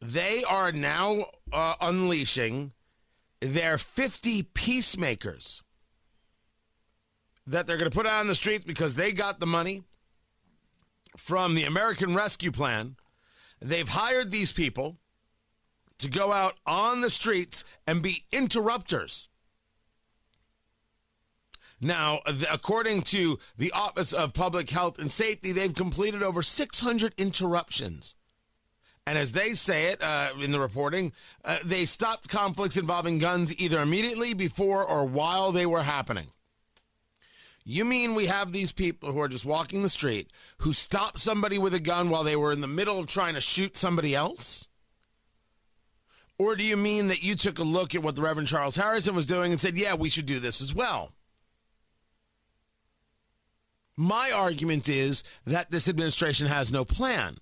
they are now uh, unleashing their 50 peacemakers that they're going to put out on the streets because they got the money from the American Rescue Plan. They've hired these people to go out on the streets and be interrupters. Now, according to the Office of Public Health and Safety, they've completed over 600 interruptions. And as they say it uh, in the reporting, uh, they stopped conflicts involving guns either immediately, before, or while they were happening. You mean we have these people who are just walking the street who stopped somebody with a gun while they were in the middle of trying to shoot somebody else? Or do you mean that you took a look at what the Reverend Charles Harrison was doing and said, yeah, we should do this as well? My argument is that this administration has no plan.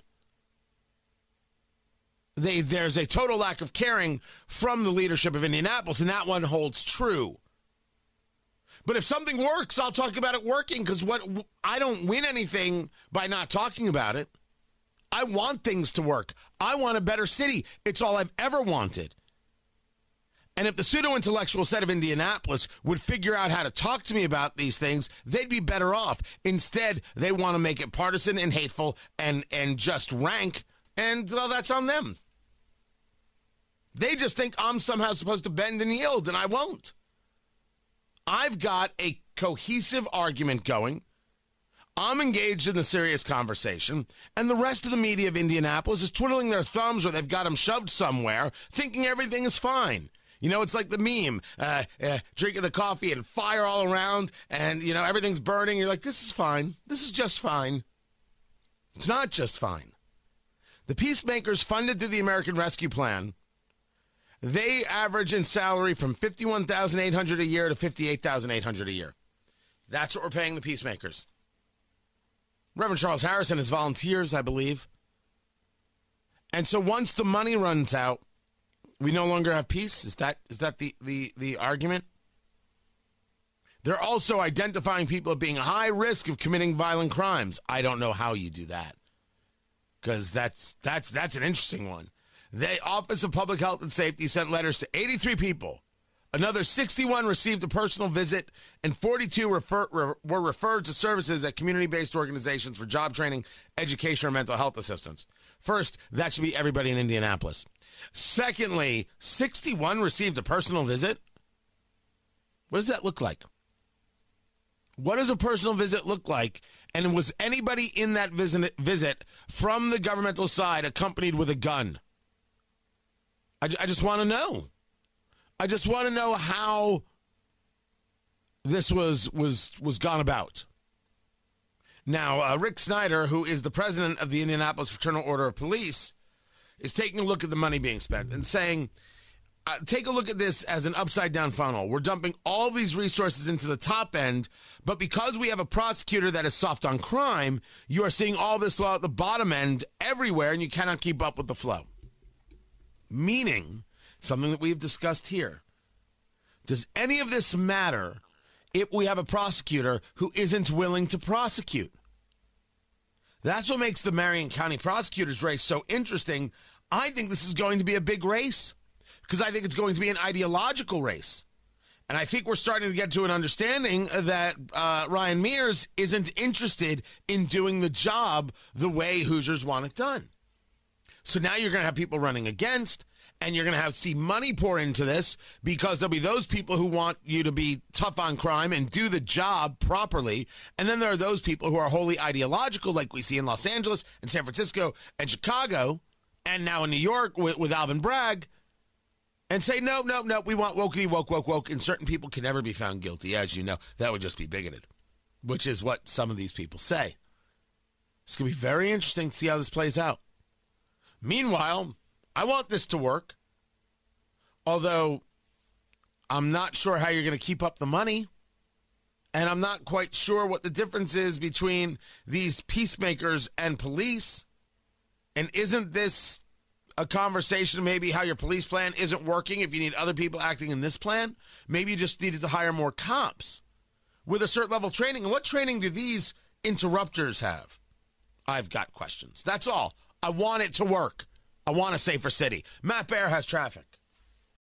They, there's a total lack of caring from the leadership of Indianapolis, and that one holds true. But if something works, I'll talk about it working because what I don't win anything by not talking about it. I want things to work. I want a better city. It's all I've ever wanted. And if the pseudo intellectual set of Indianapolis would figure out how to talk to me about these things, they'd be better off. Instead, they want to make it partisan and hateful and, and just rank, and well, that's on them. They just think I'm somehow supposed to bend and yield, and I won't. I've got a cohesive argument going. I'm engaged in a serious conversation, and the rest of the media of Indianapolis is twiddling their thumbs or they've got them shoved somewhere, thinking everything is fine. You know, it's like the meme, uh, uh, drinking the coffee and fire all around, and, you know, everything's burning. You're like, this is fine. This is just fine. It's not just fine. The peacemakers funded through the American Rescue Plan they average in salary from 51800 a year to 58800 a year. That's what we're paying the peacemakers. Reverend Charles Harrison is volunteers, I believe. And so once the money runs out, we no longer have peace. Is that is that the the the argument? They're also identifying people as being high risk of committing violent crimes. I don't know how you do that. Cuz that's that's that's an interesting one. The Office of Public Health and Safety sent letters to 83 people. Another 61 received a personal visit, and 42 refer, re, were referred to services at community based organizations for job training, education, or mental health assistance. First, that should be everybody in Indianapolis. Secondly, 61 received a personal visit. What does that look like? What does a personal visit look like? And was anybody in that visit, visit from the governmental side accompanied with a gun? I, I just want to know. I just want to know how this was was was gone about. Now, uh, Rick Snyder, who is the president of the Indianapolis Fraternal Order of Police, is taking a look at the money being spent and saying, uh, take a look at this as an upside down funnel. We're dumping all these resources into the top end, but because we have a prosecutor that is soft on crime, you are seeing all this flow at the bottom end everywhere, and you cannot keep up with the flow. Meaning, something that we've discussed here. Does any of this matter if we have a prosecutor who isn't willing to prosecute? That's what makes the Marion County prosecutors race so interesting. I think this is going to be a big race because I think it's going to be an ideological race. And I think we're starting to get to an understanding that uh, Ryan Mears isn't interested in doing the job the way Hoosiers want it done. So now you're going to have people running against, and you're going to have see money pour into this because there'll be those people who want you to be tough on crime and do the job properly. And then there are those people who are wholly ideological, like we see in Los Angeles and San Francisco and Chicago, and now in New York with, with Alvin Bragg. And say, no, no, no, we want wokey, woke, woke, woke. And certain people can never be found guilty, as you know. That would just be bigoted, which is what some of these people say. It's going to be very interesting to see how this plays out. Meanwhile, I want this to work. Although I'm not sure how you're going to keep up the money. And I'm not quite sure what the difference is between these peacemakers and police. And isn't this a conversation maybe how your police plan isn't working if you need other people acting in this plan? Maybe you just needed to hire more cops with a certain level of training. And what training do these interrupters have? I've got questions. That's all. I want it to work. I want a safer city. Matt Bear has traffic.